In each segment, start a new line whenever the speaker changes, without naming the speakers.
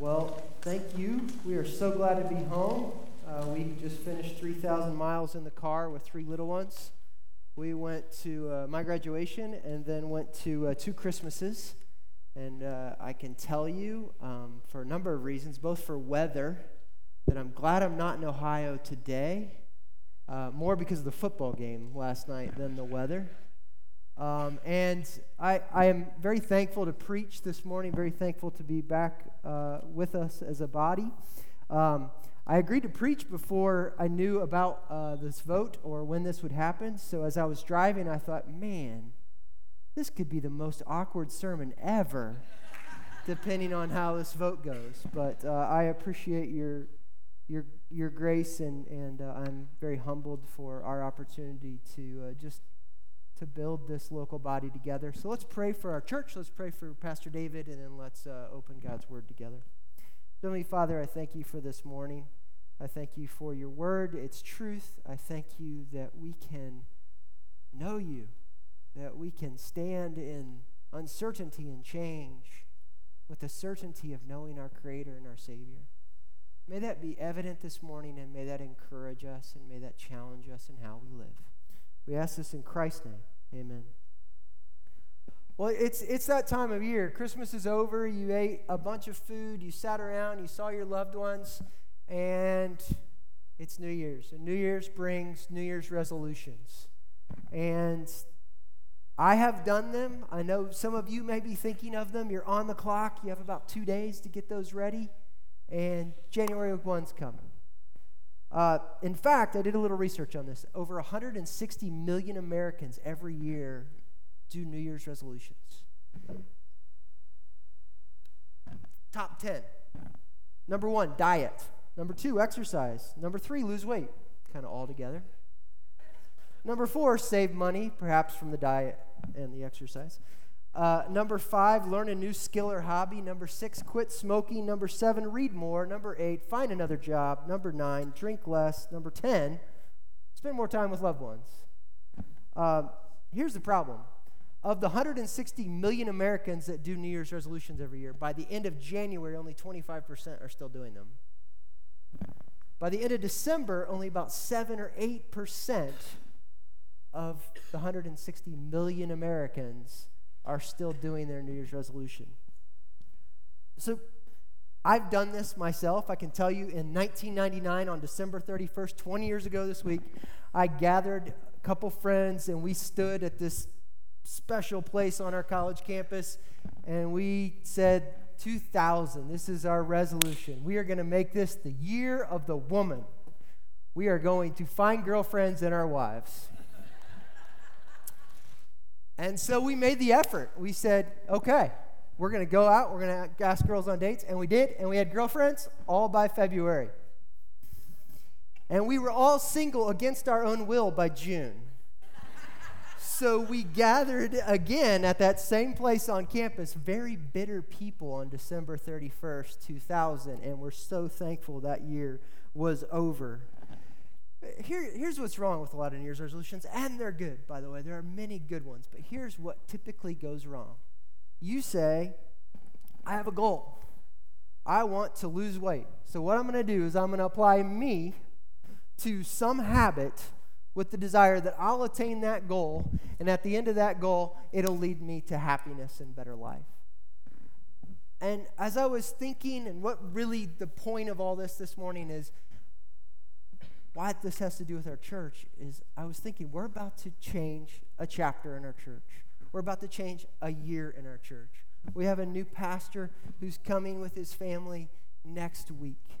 Well, thank you. We are so glad to be home. Uh, we just finished 3,000 miles in the car with three little ones. We went to uh, my graduation and then went to uh, two Christmases. And uh, I can tell you, um, for a number of reasons, both for weather, that I'm glad I'm not in Ohio today, uh, more because of the football game last night than the weather. Um, and I, I am very thankful to preach this morning, very thankful to be back uh, with us as a body. Um, I agreed to preach before I knew about uh, this vote or when this would happen. So as I was driving, I thought, man, this could be the most awkward sermon ever, depending on how this vote goes. But uh, I appreciate your, your, your grace, and, and uh, I'm very humbled for our opportunity to uh, just to build this local body together. So let's pray for our church. Let's pray for Pastor David, and then let's uh, open God's word together. Heavenly Father, I thank you for this morning. I thank you for your word, its truth. I thank you that we can know you, that we can stand in uncertainty and change with the certainty of knowing our Creator and our Savior. May that be evident this morning, and may that encourage us, and may that challenge us in how we live. We ask this in Christ's name. Amen. Well, it's, it's that time of year. Christmas is over. You ate a bunch of food. You sat around. You saw your loved ones. And it's New Year's. And New Year's brings New Year's resolutions. And I have done them. I know some of you may be thinking of them. You're on the clock. You have about two days to get those ready. And January 1's coming. Uh, in fact, I did a little research on this. Over 160 million Americans every year do New Year's resolutions. Top 10. Number one, diet. Number two, exercise. Number three, lose weight. Kind of all together. Number four, save money, perhaps from the diet and the exercise. Uh, number five, learn a new skill or hobby. Number six, quit smoking. Number seven, read more. Number eight, find another job. Number nine, drink less. Number 10, spend more time with loved ones. Uh, here's the problem of the 160 million Americans that do New Year's resolutions every year, by the end of January, only 25% are still doing them. By the end of December, only about 7 or 8% of the 160 million Americans are still doing their New Year's resolution. So I've done this myself. I can tell you in 1999, on December 31st, 20 years ago this week, I gathered a couple friends and we stood at this special place on our college campus and we said, 2000, this is our resolution. We are going to make this the year of the woman. We are going to find girlfriends and our wives. And so we made the effort. We said, okay, we're going to go out, we're going to ask girls on dates. And we did, and we had girlfriends all by February. And we were all single against our own will by June. so we gathered again at that same place on campus, very bitter people on December 31st, 2000. And we're so thankful that year was over. Here, here's what's wrong with a lot of New Year's resolutions, and they're good, by the way. There are many good ones, but here's what typically goes wrong. You say, I have a goal. I want to lose weight. So, what I'm going to do is I'm going to apply me to some habit with the desire that I'll attain that goal, and at the end of that goal, it'll lead me to happiness and better life. And as I was thinking, and what really the point of all this this morning is, why this has to do with our church is I was thinking we're about to change a chapter in our church. We're about to change a year in our church. We have a new pastor who's coming with his family next week.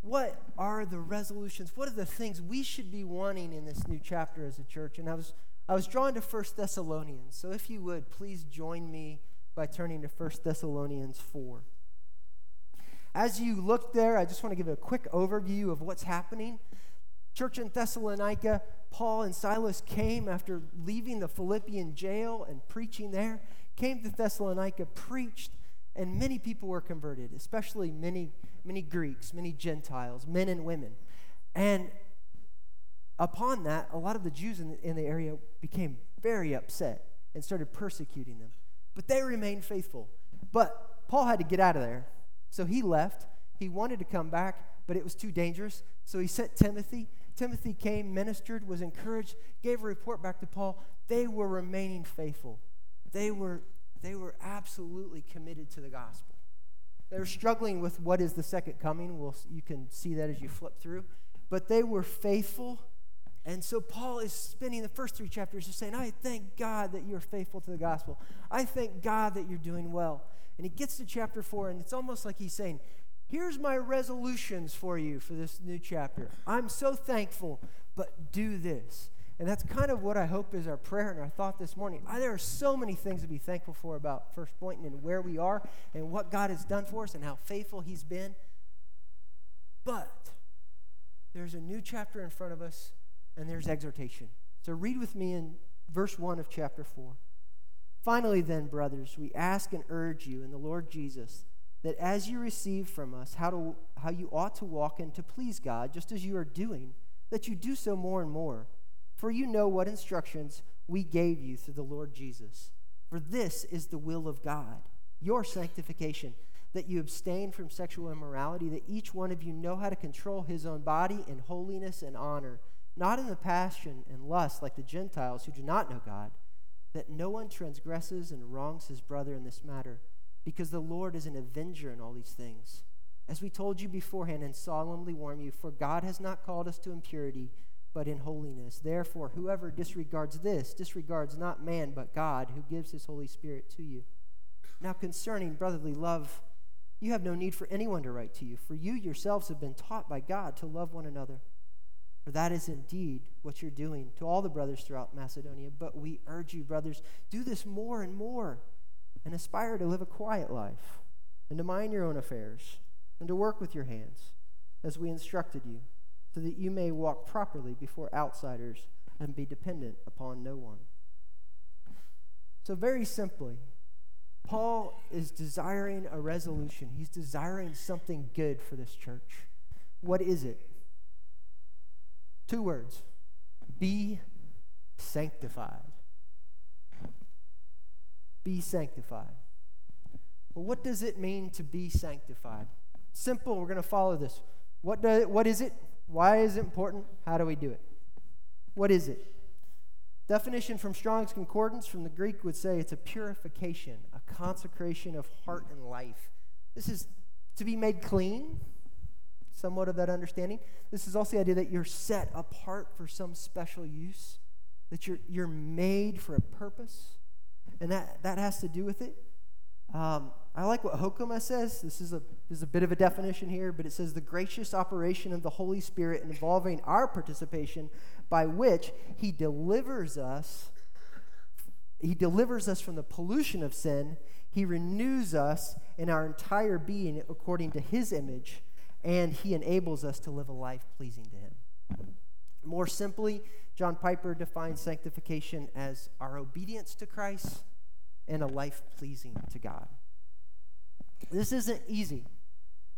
What are the resolutions? What are the things we should be wanting in this new chapter as a church? And I was I was drawn to 1 Thessalonians. So if you would, please join me by turning to 1 Thessalonians 4. As you look there, I just want to give a quick overview of what's happening. Church in Thessalonica, Paul and Silas came after leaving the Philippian jail and preaching there, came to Thessalonica, preached, and many people were converted, especially many, many Greeks, many Gentiles, men and women. And upon that, a lot of the Jews in the, in the area became very upset and started persecuting them. But they remained faithful. But Paul had to get out of there So he left. He wanted to come back, but it was too dangerous. So he sent Timothy. Timothy came, ministered, was encouraged, gave a report back to Paul. They were remaining faithful. They were, they were absolutely committed to the gospel. They were struggling with what is the second coming. Well, you can see that as you flip through. But they were faithful. And so Paul is spending the first three chapters just saying, I thank God that you're faithful to the gospel. I thank God that you're doing well. And he gets to chapter four, and it's almost like he's saying, Here's my resolutions for you for this new chapter. I'm so thankful, but do this. And that's kind of what I hope is our prayer and our thought this morning. There are so many things to be thankful for about First Point and where we are and what God has done for us and how faithful He's been. But there's a new chapter in front of us, and there's exhortation. So read with me in verse 1 of chapter 4. Finally, then, brothers, we ask and urge you in the Lord Jesus that as you receive from us how, to, how you ought to walk and to please God, just as you are doing, that you do so more and more for you know what instructions we gave you through the Lord Jesus. For this is the will of God, your sanctification, that you abstain from sexual immorality, that each one of you know how to control his own body in holiness and honor, not in the passion and lust like the Gentiles who do not know God, that no one transgresses and wrongs his brother in this matter, because the Lord is an avenger in all these things. As we told you beforehand and solemnly warn you, for God has not called us to impurity but in holiness. Therefore, whoever disregards this disregards not man, but God, who gives his Holy Spirit to you. Now, concerning brotherly love, you have no need for anyone to write to you, for you yourselves have been taught by God to love one another. For that is indeed what you're doing to all the brothers throughout Macedonia. But we urge you, brothers, do this more and more, and aspire to live a quiet life, and to mind your own affairs, and to work with your hands, as we instructed you so that you may walk properly before outsiders and be dependent upon no one. So, very simply, Paul is desiring a resolution. He's desiring something good for this church. What is it? Two words be sanctified. Be sanctified. Well, what does it mean to be sanctified? Simple, we're going to follow this. What, do, what is it? Why is it important? How do we do it? What is it? Definition from Strong's Concordance from the Greek would say it's a purification, a consecration of heart and life. This is to be made clean, somewhat of that understanding. This is also the idea that you're set apart for some special use, that you're, you're made for a purpose, and that, that has to do with it. Um, I like what Hoekema says. This is, a, this is a bit of a definition here, but it says the gracious operation of the Holy Spirit involving our participation by which he delivers us he delivers us from the pollution of sin he renews us in our entire being according to his image and he enables us to live a life pleasing to him more simply john piper defines sanctification as our obedience to christ and a life pleasing to God. This isn't easy.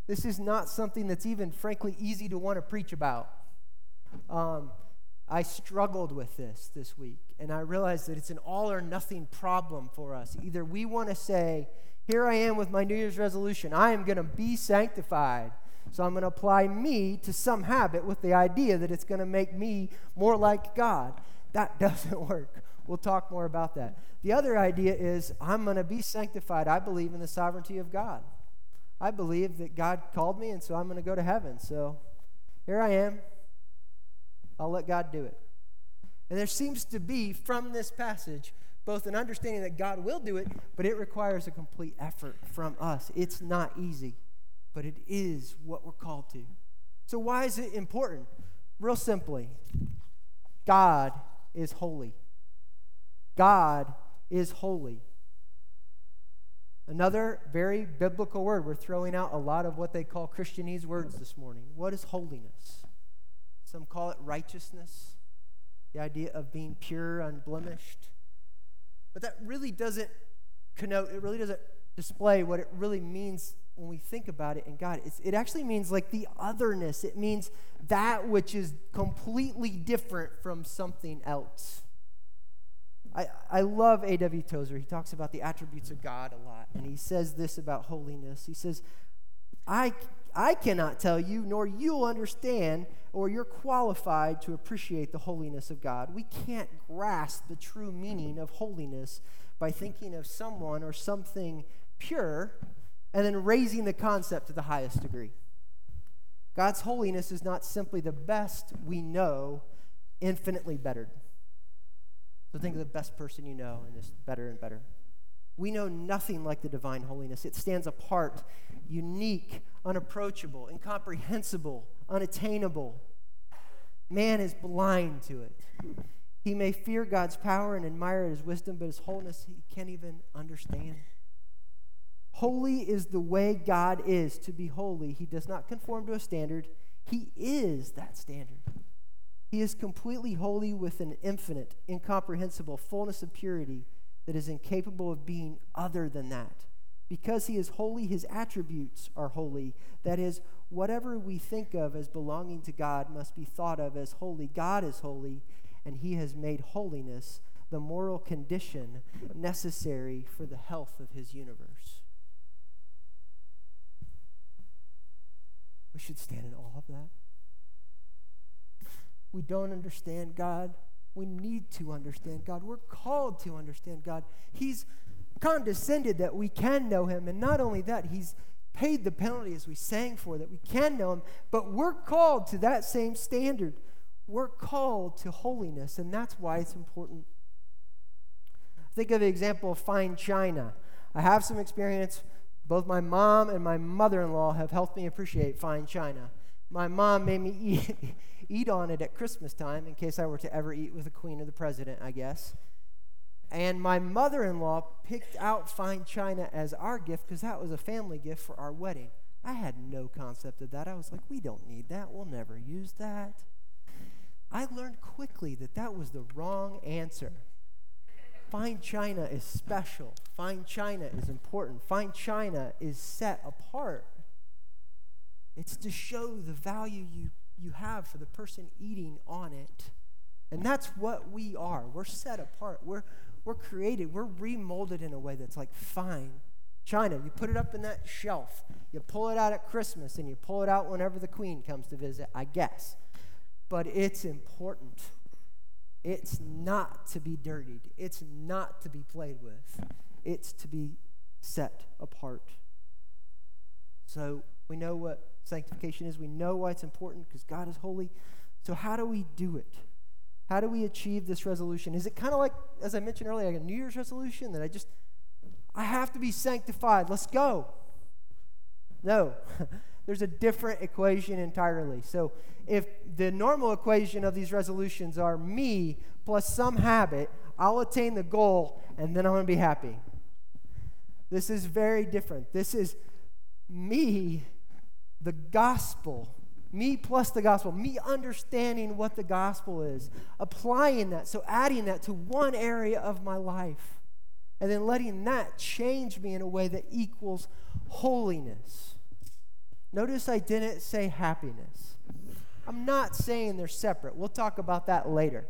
This is not something that's even, frankly, easy to want to preach about. Um, I struggled with this this week, and I realized that it's an all or nothing problem for us. Either we want to say, Here I am with my New Year's resolution, I am going to be sanctified. So I'm going to apply me to some habit with the idea that it's going to make me more like God. That doesn't work. We'll talk more about that. The other idea is I'm going to be sanctified. I believe in the sovereignty of God. I believe that God called me, and so I'm going to go to heaven. So here I am. I'll let God do it. And there seems to be, from this passage, both an understanding that God will do it, but it requires a complete effort from us. It's not easy, but it is what we're called to. So, why is it important? Real simply, God is holy. God is holy. Another very biblical word. We're throwing out a lot of what they call Christianese words this morning. What is holiness? Some call it righteousness, the idea of being pure, unblemished. But that really doesn't connote, it really doesn't display what it really means when we think about it in God. It's, it actually means like the otherness, it means that which is completely different from something else. I, I love A.W. Tozer. He talks about the attributes of God a lot. And he says this about holiness. He says, I, I cannot tell you, nor you'll understand, or you're qualified to appreciate the holiness of God. We can't grasp the true meaning of holiness by thinking of someone or something pure and then raising the concept to the highest degree. God's holiness is not simply the best we know, infinitely bettered. So think of the best person you know, and just better and better. We know nothing like the divine holiness. It stands apart, unique, unapproachable, incomprehensible, unattainable. Man is blind to it. He may fear God's power and admire his wisdom, but his holiness he can't even understand. Holy is the way God is to be holy. He does not conform to a standard, He is that standard. He is completely holy with an infinite, incomprehensible fullness of purity that is incapable of being other than that. Because he is holy, his attributes are holy. That is, whatever we think of as belonging to God must be thought of as holy. God is holy, and he has made holiness the moral condition necessary for the health of his universe. We should stand in awe of that. We don't understand God. We need to understand God. We're called to understand God. He's condescended that we can know Him. And not only that, He's paid the penalty as we sang for that we can know Him, but we're called to that same standard. We're called to holiness, and that's why it's important. Think of the example of fine china. I have some experience both my mom and my mother in law have helped me appreciate fine china. My mom made me eat, eat on it at Christmas time in case I were to ever eat with the queen or the president, I guess. And my mother in law picked out fine china as our gift because that was a family gift for our wedding. I had no concept of that. I was like, we don't need that. We'll never use that. I learned quickly that that was the wrong answer. Fine china is special. Fine china is important. Fine china is set apart. It's to show the value you, you have for the person eating on it. And that's what we are. We're set apart. We're, we're created. We're remolded in a way that's like fine china. You put it up in that shelf. You pull it out at Christmas and you pull it out whenever the queen comes to visit, I guess. But it's important. It's not to be dirtied, it's not to be played with, it's to be set apart. So we know what sanctification is, we know why it's important because God is holy. So, how do we do it? How do we achieve this resolution? Is it kind of like, as I mentioned earlier, like a New Year's resolution that I just, I have to be sanctified, let's go? No. There's a different equation entirely. So, if the normal equation of these resolutions are me plus some habit, I'll attain the goal and then I'm going to be happy. This is very different. This is me, the gospel, me plus the gospel, me understanding what the gospel is, applying that, so adding that to one area of my life, and then letting that change me in a way that equals holiness. Notice I didn't say happiness. I'm not saying they're separate. We'll talk about that later.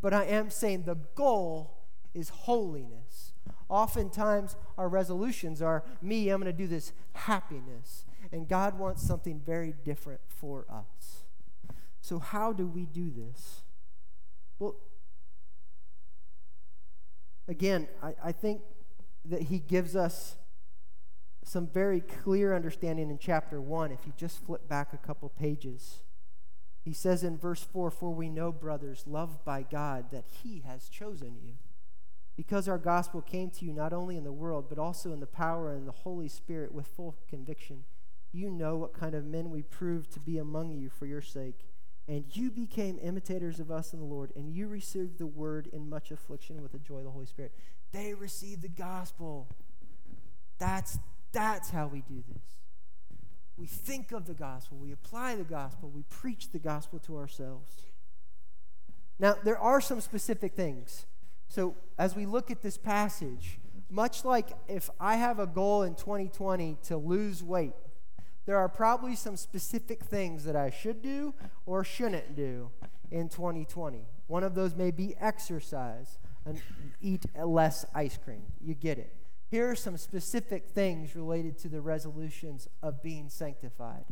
But I am saying the goal is holiness. Oftentimes, our resolutions are me, I'm going to do this happiness. And God wants something very different for us. So, how do we do this? Well, again, I, I think that He gives us some very clear understanding in chapter 1 if you just flip back a couple pages. He says in verse 4 For we know, brothers, loved by God, that He has chosen you. Because our gospel came to you not only in the world, but also in the power and the Holy Spirit with full conviction. You know what kind of men we proved to be among you for your sake. And you became imitators of us in the Lord, and you received the word in much affliction with the joy of the Holy Spirit. They received the gospel. That's that's how we do this. We think of the gospel, we apply the gospel, we preach the gospel to ourselves. Now, there are some specific things. So, as we look at this passage, much like if I have a goal in 2020 to lose weight, there are probably some specific things that I should do or shouldn't do in 2020. One of those may be exercise and eat less ice cream. You get it. here are some specific things related to the resolutions of being sanctified.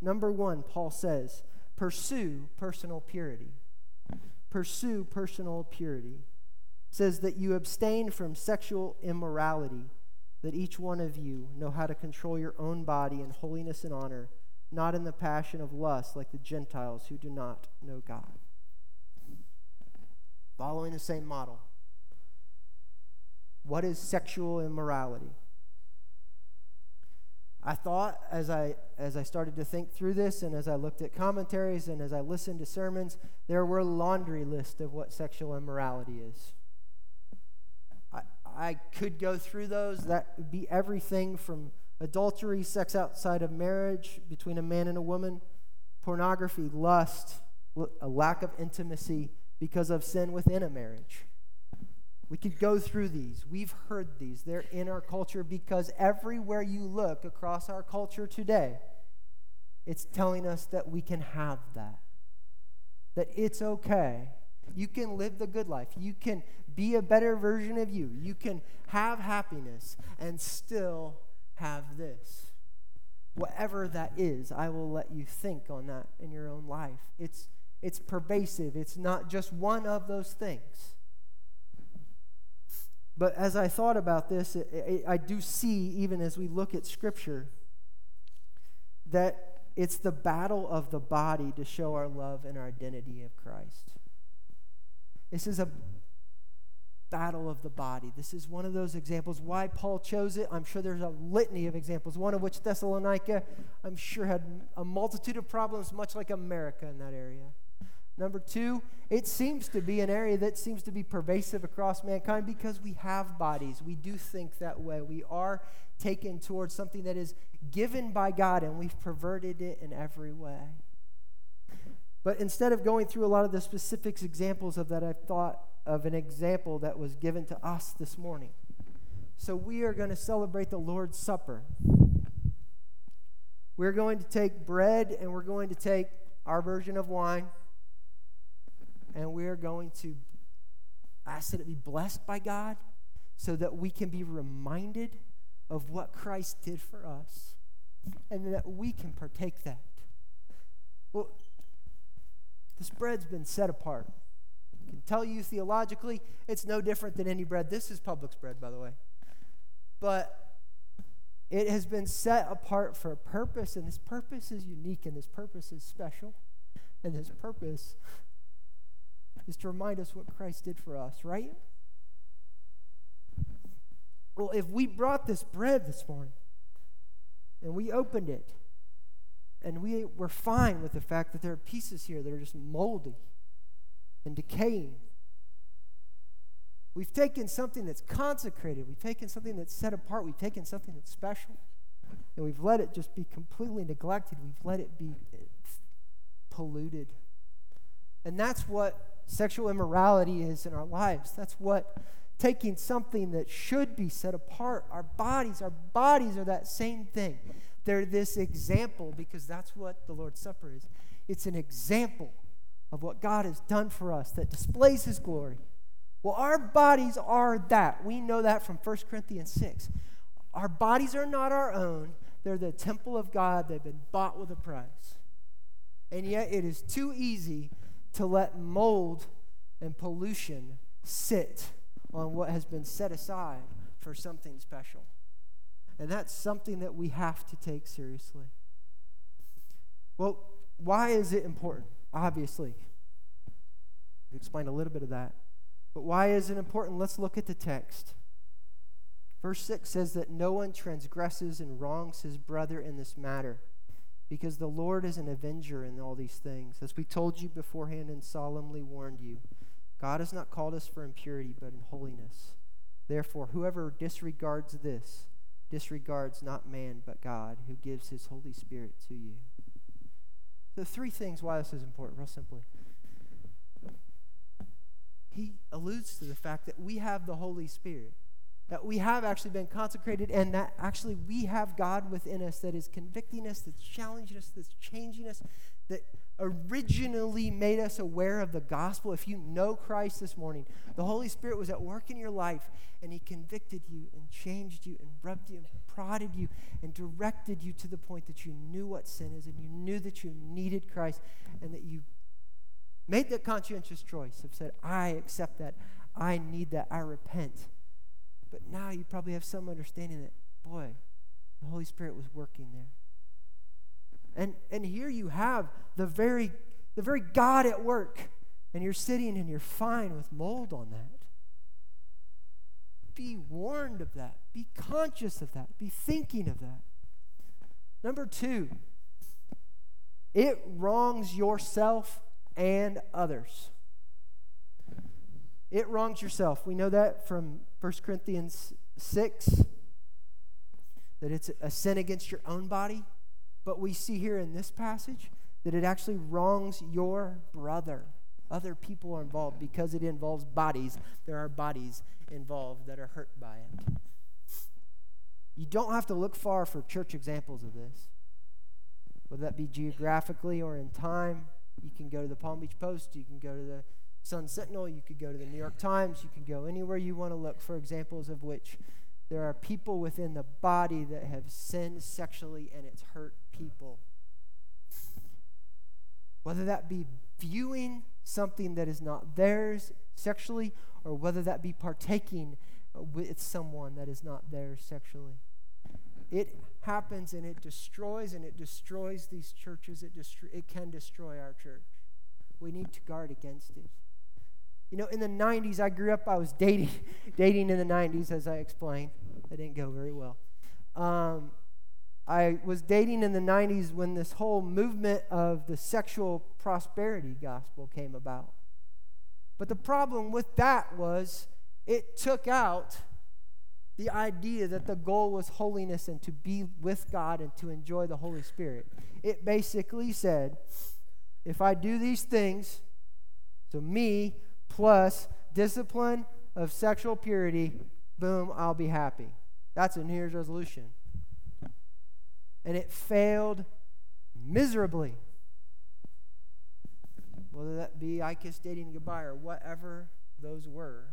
Number one, Paul says, pursue personal purity. Pursue personal purity. Says that you abstain from sexual immorality, that each one of you know how to control your own body in holiness and honor, not in the passion of lust like the Gentiles who do not know God. Following the same model. What is sexual immorality? I thought as I as I started to think through this and as I looked at commentaries and as I listened to sermons, there were a laundry list of what sexual immorality is. I, could go through those. That would be everything from adultery, sex outside of marriage between a man and a woman, pornography, lust, a lack of intimacy because of sin within a marriage. We could go through these. We've heard these. They're in our culture because everywhere you look across our culture today, it's telling us that we can have that. That it's okay. You can live the good life. You can be a better version of you. You can have happiness and still have this. Whatever that is, I will let you think on that in your own life. It's, it's pervasive, it's not just one of those things. But as I thought about this, it, it, I do see, even as we look at Scripture, that it's the battle of the body to show our love and our identity of Christ. This is a battle of the body. This is one of those examples. Why Paul chose it, I'm sure there's a litany of examples, one of which Thessalonica, I'm sure, had a multitude of problems, much like America in that area. Number two, it seems to be an area that seems to be pervasive across mankind because we have bodies. We do think that way. We are taken towards something that is given by God, and we've perverted it in every way. But instead of going through a lot of the specifics examples of that, I've thought of an example that was given to us this morning. So we are going to celebrate the Lord's Supper. We're going to take bread and we're going to take our version of wine and we're going to ask that it be blessed by God so that we can be reminded of what Christ did for us and that we can partake that. Well, this bread's been set apart. I can tell you theologically, it's no different than any bread. This is Publix bread, by the way. But it has been set apart for a purpose, and this purpose is unique, and this purpose is special, and this purpose is to remind us what Christ did for us, right? Well, if we brought this bread this morning and we opened it and we're fine with the fact that there are pieces here that are just moldy and decaying, we've taken something that's consecrated, we've taken something that's set apart, we've taken something that's special, and we've let it just be completely neglected, we've let it be polluted. And that's what sexual immorality is in our lives. That's what taking something that should be set apart, our bodies, our bodies are that same thing. They're this example because that's what the Lord's Supper is. It's an example of what God has done for us that displays His glory. Well, our bodies are that. We know that from 1 Corinthians 6. Our bodies are not our own, they're the temple of God. They've been bought with a price. And yet, it is too easy to let mold and pollution sit on what has been set aside for something special. And that's something that we have to take seriously. Well, why is it important? Obviously. We explained a little bit of that. But why is it important? Let's look at the text. Verse 6 says that no one transgresses and wrongs his brother in this matter because the Lord is an avenger in all these things. As we told you beforehand and solemnly warned you, God has not called us for impurity, but in holiness. Therefore, whoever disregards this disregards not man, but God, who gives his Holy Spirit to you. So, three things why this is important, real simply. He alludes to the fact that we have the Holy Spirit. that we have actually been consecrated and that actually we have God within us that is convicting us, that's challenging us, that's changing us, that originally made us aware of the gospel. If you know Christ this morning, the Holy Spirit was at work in your life and He convicted you and changed you and rubbed you and prodded you and directed you to the point that you knew what sin is and you knew that you needed Christ and that you made that conscientious choice of said, I accept that. I need that. I repent. But now you probably have some understanding that, boy, the Holy Spirit was working there. And, and here you have the very, the very God at work, and you're sitting and you're fine with mold on that. Be warned of that. Be conscious of that. Be thinking of that. Number two, it wrongs yourself and others. It wrongs yourself. We know that from 1 Corinthians 6, that it's a sin against your own body. But we see here in this passage that it actually wrongs your brother. Other people are involved because it involves bodies. There are bodies involved that are hurt by it. You don't have to look far for church examples of this, whether that be geographically or in time. You can go to the Palm Beach Post, you can go to the Sun Sentinel, you could go to the New York Times, you can go anywhere you want to look for examples of which there are people within the body that have sinned sexually and it's hurt people. Whether that be viewing something that is not theirs sexually, or whether that be partaking with someone that is not theirs sexually. It happens and it destroys and it destroys these churches. It, destro- it can destroy our church. We need to guard against it. You know, in the 90s, I grew up, I was dating, dating in the 90s, as I explained. It didn't go very well. Um, I was dating in the 90s when this whole movement of the sexual prosperity gospel came about. But the problem with that was it took out the idea that the goal was holiness and to be with God and to enjoy the Holy Spirit. It basically said, if I do these things, so me plus discipline of sexual purity, boom, I'll be happy. That's a New Year's resolution. And it failed miserably. Whether that be I kiss dating goodbye or whatever those were,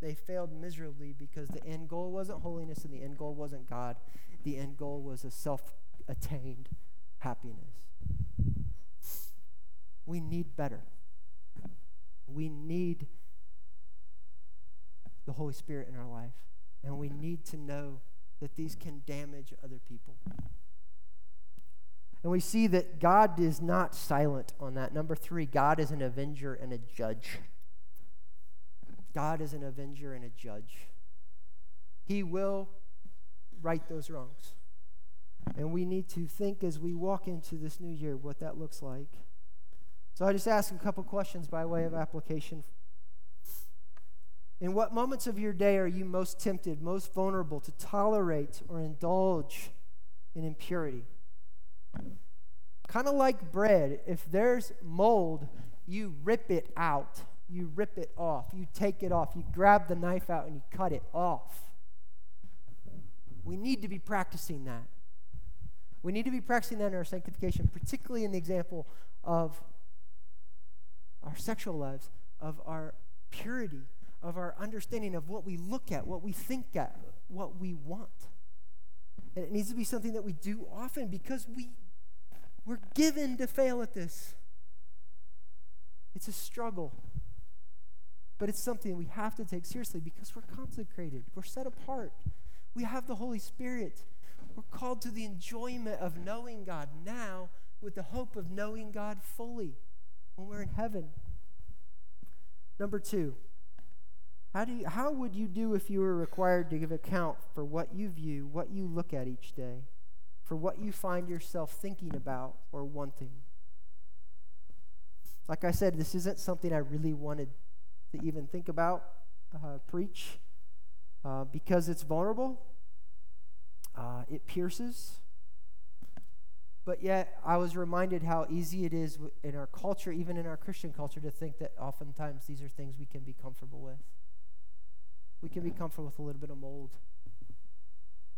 they failed miserably because the end goal wasn't holiness and the end goal wasn't God. The end goal was a self attained happiness. We need better. We need the Holy Spirit in our life. And we need to know that these can damage other people. And we see that God is not silent on that. Number three, God is an avenger and a judge. God is an avenger and a judge. He will right those wrongs. And we need to think as we walk into this new year what that looks like. So I just ask a couple questions by way of application. In what moments of your day are you most tempted, most vulnerable to tolerate or indulge in impurity? Kind of like bread, if there's mold, you rip it out. You rip it off. You take it off. You grab the knife out and you cut it off. We need to be practicing that. We need to be practicing that in our sanctification, particularly in the example of our sexual lives, of our purity, of our understanding of what we look at, what we think at, what we want. And it needs to be something that we do often because we, we're given to fail at this. It's a struggle. But it's something we have to take seriously because we're consecrated, we're set apart, we have the Holy Spirit. We're called to the enjoyment of knowing God now with the hope of knowing God fully when we're in heaven. Number two, how, do you, how would you do if you were required to give account for what you view, what you look at each day, for what you find yourself thinking about or wanting? Like I said, this isn't something I really wanted to even think about, uh, preach, uh, because it's vulnerable, uh, it pierces, but yet, I was reminded how easy it is in our culture, even in our Christian culture, to think that oftentimes these are things we can be comfortable with. we can be comfortable with a little bit of mold.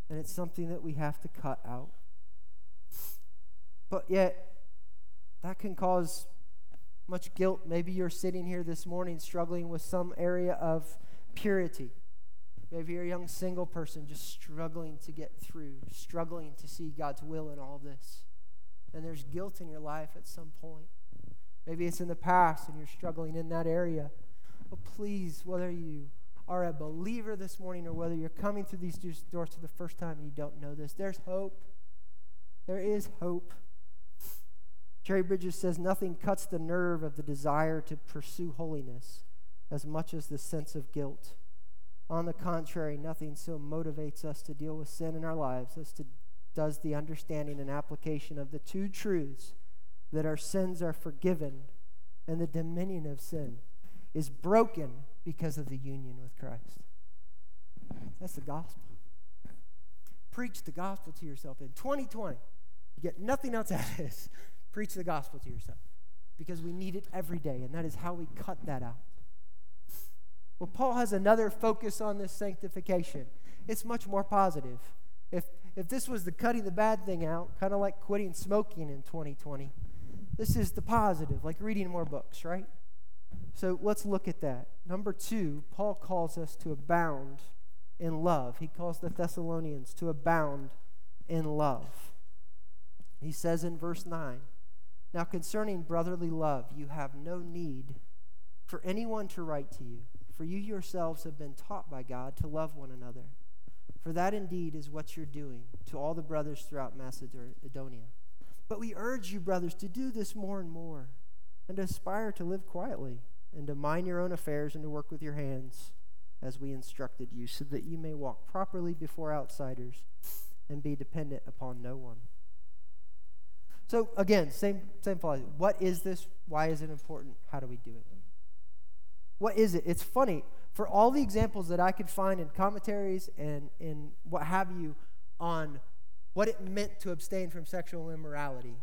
And it's something that we have to cut out. But yet, that can cause much guilt. Maybe you're sitting here this morning struggling with some area of purity. Maybe you're a young single person just struggling to get through, struggling to see God's will in all this. And there's guilt in your life at some point. Maybe it's in the past and you're struggling in that area. But please, whether you are a believer this morning or whether you're coming through these doors for the first time and you don't know this, there's hope. There is hope. Jerry Bridges says nothing cuts the nerve of the desire to pursue holiness as much as the sense of guilt. On the contrary, nothing so motivates us to deal with sin in our lives as to, does the understanding and application of the two truths that our sins are forgiven and the dominion of sin is broken because of the union with Christ. That's the gospel. Preach the gospel to yourself in 2020. You get nothing else out of this. Preach the gospel to yourself because we need it every day, and that is how we cut that out. Well, Paul has another focus on this sanctification. It's much more positive. If, if this was the cutting the bad thing out, kind of like quitting smoking in 2020, this is the positive, like reading more books, right? So let's look at that. Number two, Paul calls us to abound in love. He calls the Thessalonians to abound in love. He says in verse 9, now, concerning brotherly love, you have no need for anyone to write to you, for you yourselves have been taught by God to love one another. For that indeed is what you're doing to all the brothers throughout Macedonia. But we urge you, brothers, to do this more and more, and to aspire to live quietly, and to mind your own affairs, and to work with your hands, as we instructed you, so that you may walk properly before outsiders and be dependent upon no one. So again, same same philosophy. What is this? Why is it important? How do we do it? What is it? It's funny. For all the examples that I could find in commentaries and in what have you on what it meant to abstain from sexual immorality,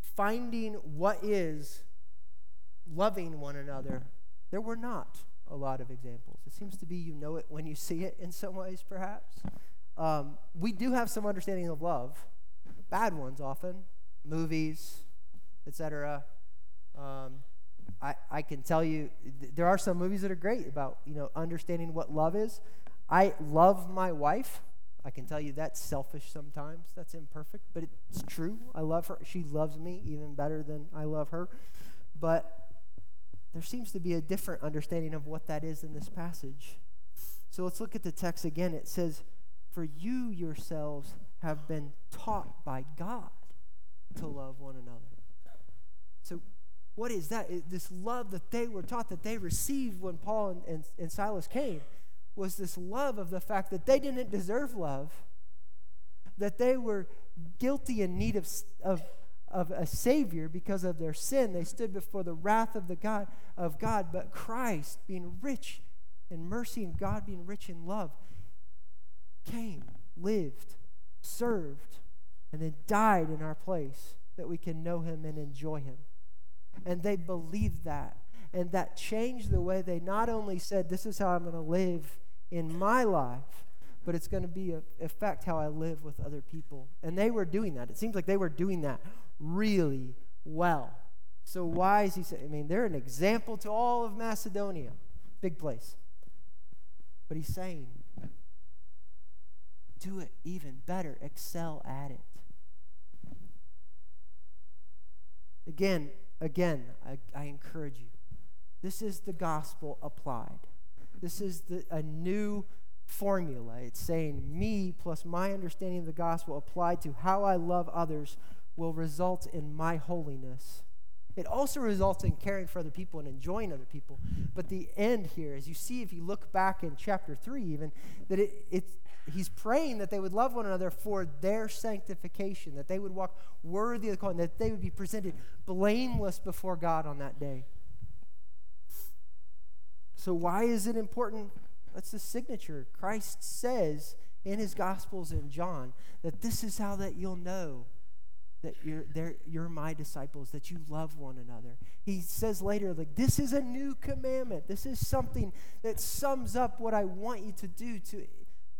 finding what is loving one another, there were not a lot of examples. It seems to be you know it when you see it in some ways, perhaps. Um, we do have some understanding of love, bad ones often, movies, etc. Um, I, I can tell you th- there are some movies that are great about you know understanding what love is. I love my wife. I can tell you that's selfish sometimes. That's imperfect, but it's true. I love her. She loves me even better than I love her. But there seems to be a different understanding of what that is in this passage. So let's look at the text again. It says, For you yourselves have been taught by God to love one another. So, what is that? This love that they were taught, that they received when Paul and, and, and Silas came, was this love of the fact that they didn't deserve love, that they were guilty in need of, of, of a Savior because of their sin. They stood before the wrath of, the God, of God, but Christ, being rich in mercy and God being rich in love, came, lived, served, and then died in our place that we can know him and enjoy him. And they believed that. And that changed the way they not only said, This is how I'm going to live in my life, but it's going to be a, affect how I live with other people. And they were doing that. It seems like they were doing that really well. So why is he saying? I mean, they're an example to all of Macedonia. Big place. But he's saying, do it even better, excel at it. Again, again, I, I encourage you. This is the gospel applied. This is the, a new formula. It's saying me plus my understanding of the gospel applied to how I love others will result in my holiness. It also results in caring for other people and enjoying other people. But the end here, as you see, if you look back in chapter 3, even, that it, it's, he's praying that they would love one another for their sanctification, that they would walk worthy of the calling, that they would be presented blameless before God on that day. So, why is it important? That's the signature. Christ says in his Gospels in John that this is how that you'll know that you're, you're my disciples, that you love one another. He says later, like, this is a new commandment. This is something that sums up what I want you to do to,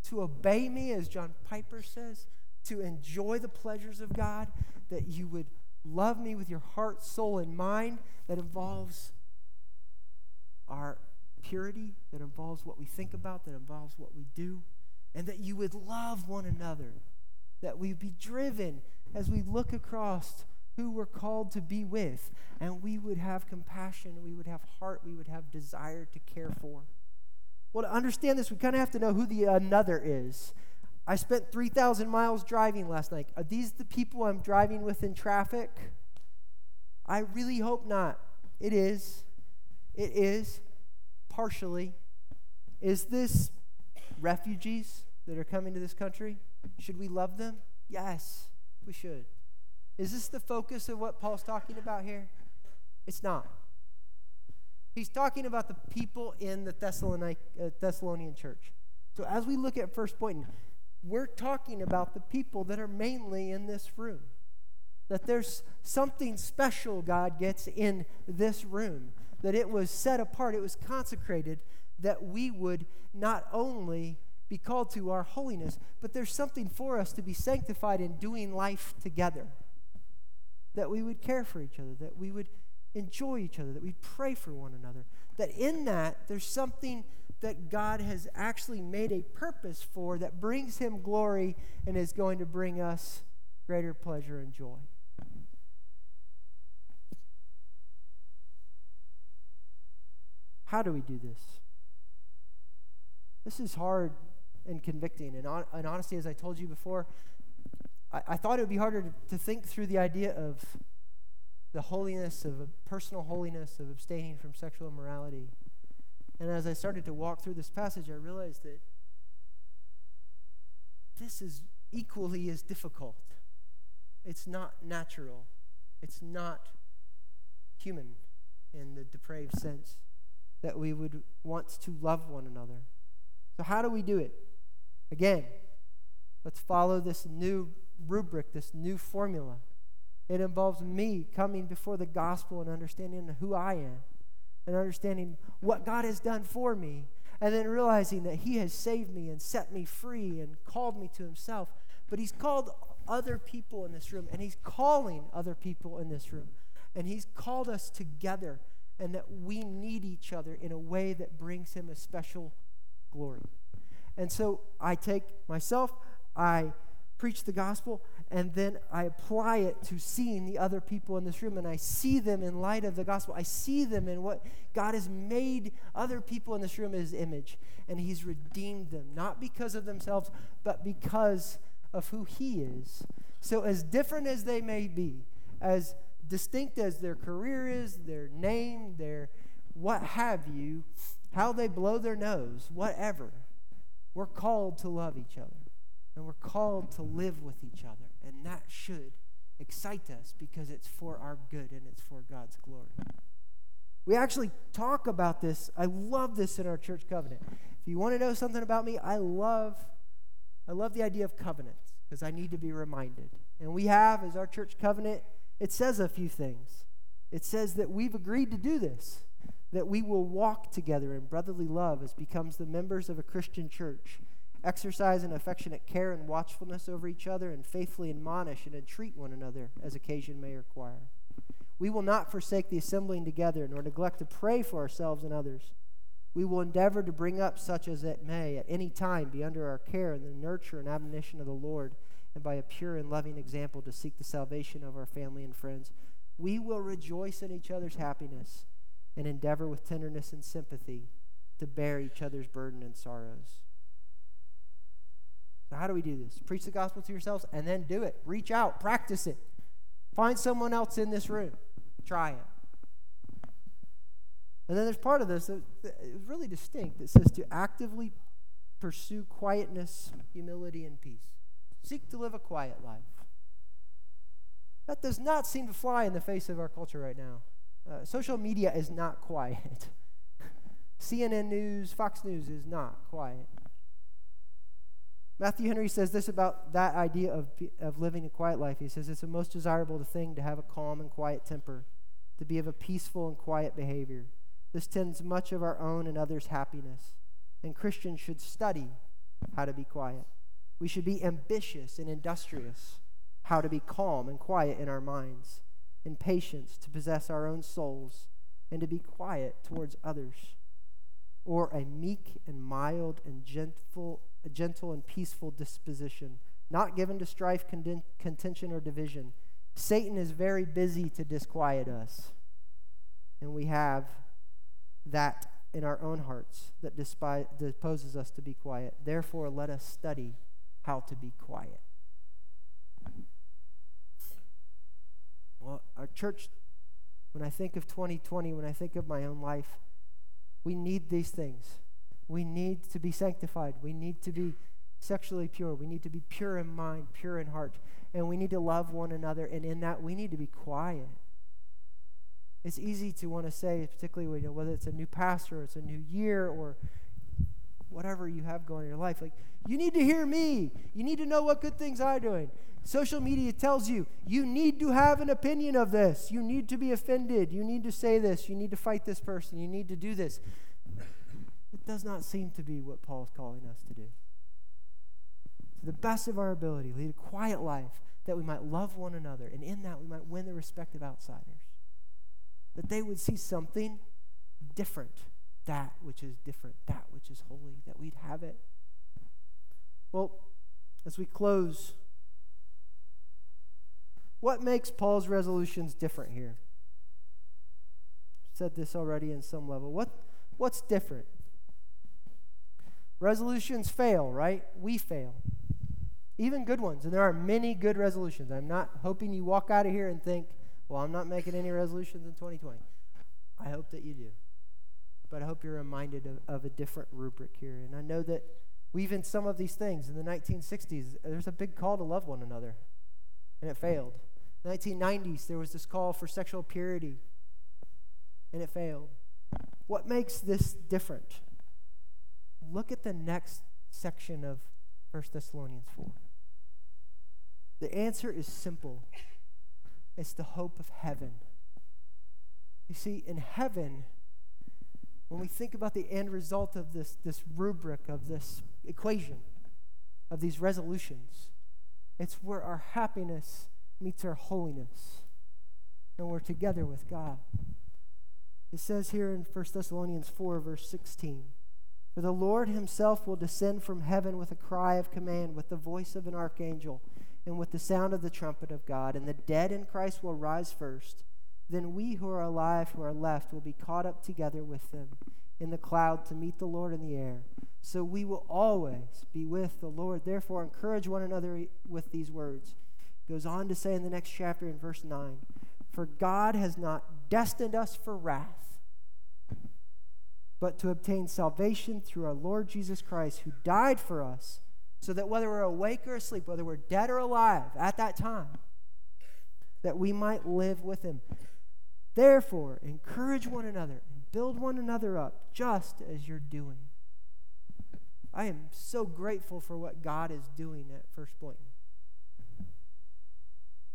to obey me, as John Piper says, to enjoy the pleasures of God, that you would love me with your heart, soul, and mind. That involves our purity, that involves what we think about, that involves what we do, and that you would love one another, that we be driven as we look across who we're called to be with, and we would have compassion, we would have heart, we would have desire to care for. Well, to understand this, we kind of have to know who the another is. I spent 3,000 miles driving last night. Are these the people I'm driving with in traffic? I really hope not. It is. It is, partially. Is this refugees that are coming to this country? Should we love them? Yes, we should. Is this the focus of what Paul's talking about here? It's not. He's talking about the people in the uh, Thessalonian church. So as we look at First Point, we're talking about the people that are mainly in this room. That there's something special God gets in this room. That it was set apart, it was consecrated, that we would not only be called to our holiness, but there's something for us to be sanctified in doing life together. That we would care for each other, that we would enjoy each other, that we pray for one another. That in that, there's something that God has actually made a purpose for that brings him glory and is going to bring us greater pleasure and joy. How do we do this? This is hard and convicting. And, on, and honestly, as I told you before, I, I thought it would be harder to, to think through the idea of the holiness of personal holiness, of abstaining from sexual immorality. And as I started to walk through this passage, I realized that this is equally as difficult. It's not natural, it's not human in the depraved sense that we would want to love one another. So, how do we do it? Again, let's follow this new rubric, this new formula. It involves me coming before the gospel and understanding who I am and understanding what God has done for me and then realizing that He has saved me and set me free and called me to Himself. But He's called other people in this room and He's calling other people in this room. And He's called us together and that we need each other in a way that brings Him a special glory. And so I take myself, I preach the gospel, and then I apply it to seeing the other people in this room, and I see them in light of the gospel. I see them in what God has made other people in this room in His image, and He's redeemed them, not because of themselves, but because of who He is. So, as different as they may be, as distinct as their career is, their name, their what have you, how they blow their nose, whatever, we're called to love each other. And we're called to live with each other. And that should excite us because it's for our good and it's for God's glory. We actually talk about this. I love this in our church covenant. If you want to know something about me, I love I love the idea of covenants because I need to be reminded. And we have as our church covenant, it says a few things. It says that we've agreed to do this, that we will walk together in brotherly love as becomes the members of a Christian church exercise an affectionate care and watchfulness over each other, and faithfully admonish and entreat one another as occasion may require. We will not forsake the assembling together, nor neglect to pray for ourselves and others. We will endeavor to bring up such as it may at any time be under our care in the nurture and admonition of the Lord, and by a pure and loving example to seek the salvation of our family and friends. We will rejoice in each other's happiness and endeavor with tenderness and sympathy to bear each other's burden and sorrows. So, how do we do this? Preach the gospel to yourselves and then do it. Reach out, practice it. Find someone else in this room. Try it. And then there's part of this that is really distinct that says to actively pursue quietness, humility, and peace. Seek to live a quiet life. That does not seem to fly in the face of our culture right now. Uh, social media is not quiet. CNN News, Fox News is not quiet. Matthew Henry says this about that idea of, of living a quiet life. He says it's the most desirable thing to have a calm and quiet temper, to be of a peaceful and quiet behavior. This tends much of our own and others' happiness. And Christians should study how to be quiet. We should be ambitious and industrious, how to be calm and quiet in our minds, in patience to possess our own souls, and to be quiet towards others. Or a meek and mild and gentle, gentle and peaceful disposition, not given to strife, contention, or division. Satan is very busy to disquiet us. And we have that in our own hearts that disposes us to be quiet. Therefore, let us study how to be quiet. Well, our church, when I think of 2020, when I think of my own life, we need these things. We need to be sanctified. We need to be sexually pure. We need to be pure in mind, pure in heart. And we need to love one another. And in that, we need to be quiet. It's easy to want to say, particularly whether it's a new pastor, or it's a new year, or whatever you have going in your life. Like, you need to hear me. You need to know what good things I'm doing. Social media tells you you need to have an opinion of this. You need to be offended. You need to say this. You need to fight this person. You need to do this. It does not seem to be what Paul is calling us to do. To the best of our ability, lead a quiet life that we might love one another, and in that we might win the respect of outsiders. That they would see something different, that which is different, that which is holy, that we'd have it. Well, as we close, what makes Paul's resolutions different here? Said this already in some level. What, what's different? Resolutions fail, right? We fail. Even good ones. And there are many good resolutions. I'm not hoping you walk out of here and think, well, I'm not making any resolutions in 2020. I hope that you do. But I hope you're reminded of, of a different rubric here. And I know that we've in some of these things in the 1960s, there's a big call to love one another, and it failed. 1990s, there was this call for sexual purity, and it failed. What makes this different? Look at the next section of 1 Thessalonians 4. The answer is simple it's the hope of heaven. You see, in heaven, when we think about the end result of this, this rubric, of this equation, of these resolutions, it's where our happiness meets our holiness. And we're together with God. It says here in 1 Thessalonians 4, verse 16 For the Lord himself will descend from heaven with a cry of command, with the voice of an archangel, and with the sound of the trumpet of God, and the dead in Christ will rise first. Then we who are alive, who are left, will be caught up together with them in the cloud to meet the Lord in the air. So we will always be with the Lord. Therefore, encourage one another with these words It goes on to say in the next chapter in verse 9 For God has not destined us for wrath, but to obtain salvation through our Lord Jesus Christ, who died for us, so that whether we're awake or asleep, whether we're dead or alive at that time, that we might live with him. Therefore, encourage one another and build one another up, just as you're doing. I am so grateful for what God is doing at First Point.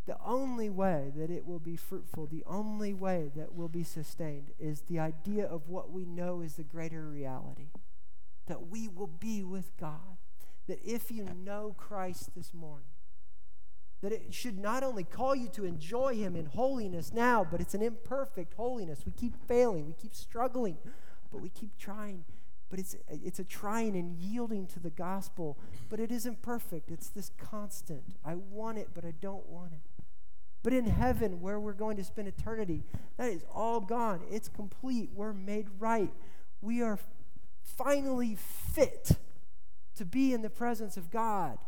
The only way that it will be fruitful, the only way that will be sustained is the idea of what we know is the greater reality that we will be with God. That if you know Christ this morning, that it should not only call you to enjoy Him in holiness now, but it's an imperfect holiness. We keep failing, we keep struggling, but we keep trying. But it's, it's a trying and yielding to the gospel, but it isn't perfect. It's this constant. I want it, but I don't want it. But in heaven, where we're going to spend eternity, that is all gone. It's complete. We're made right. We are finally fit to be in the presence of God.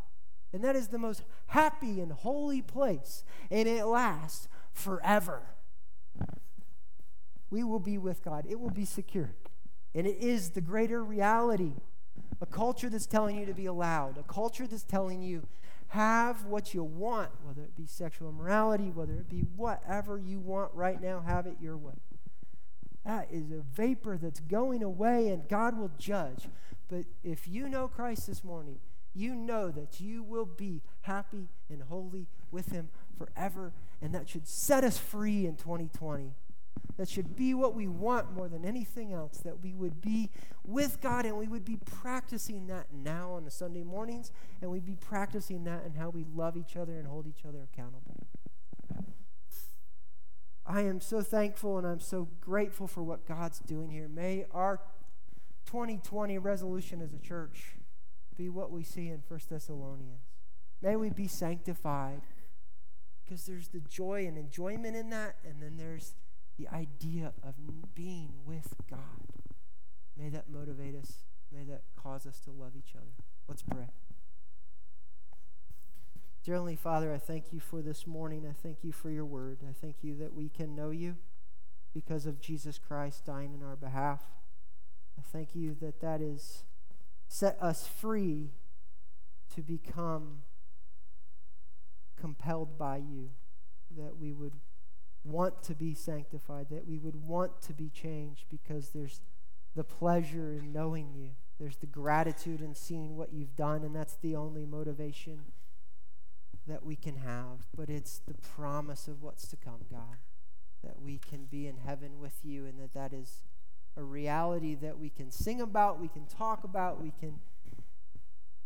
And that is the most happy and holy place. And it lasts forever. We will be with God, it will be secure. And it is the greater reality. A culture that's telling you to be allowed, a culture that's telling you have what you want, whether it be sexual immorality, whether it be whatever you want right now, have it your way. That is a vapor that's going away, and God will judge. But if you know Christ this morning, you know that you will be happy and holy with Him forever. And that should set us free in 2020. That should be what we want more than anything else. That we would be with God and we would be practicing that now on the Sunday mornings, and we'd be practicing that in how we love each other and hold each other accountable. I am so thankful and I'm so grateful for what God's doing here. May our 2020 resolution as a church be what we see in 1 Thessalonians. May we be sanctified because there's the joy and enjoyment in that, and then there's the idea of being with God. May that motivate us. May that cause us to love each other. Let's pray. Dear Heavenly Father, I thank you for this morning. I thank you for your word. I thank you that we can know you because of Jesus Christ dying in our behalf. I thank you that that is set us free to become compelled by you, that we would want to be sanctified, that we would want to be changed because there's the pleasure in knowing you. There's the gratitude in seeing what you've done, and that's the only motivation that we can have. But it's the promise of what's to come, God, that we can be in heaven with you, and that that is a reality that we can sing about, we can talk about, we can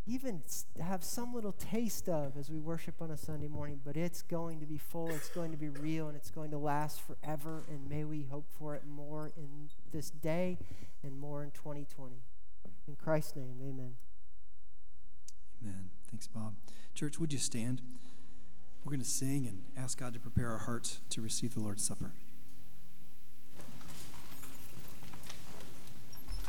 even have some little taste of as we worship on a Sunday morning, but it's going to be full, it's going to be real, and it's going to last forever. And may we hope for it more in this day and more in 2020. In Christ's name, amen.
Amen. Thanks, Bob. Church, would you stand? We're going to sing and ask God to prepare our hearts to receive the Lord's Supper.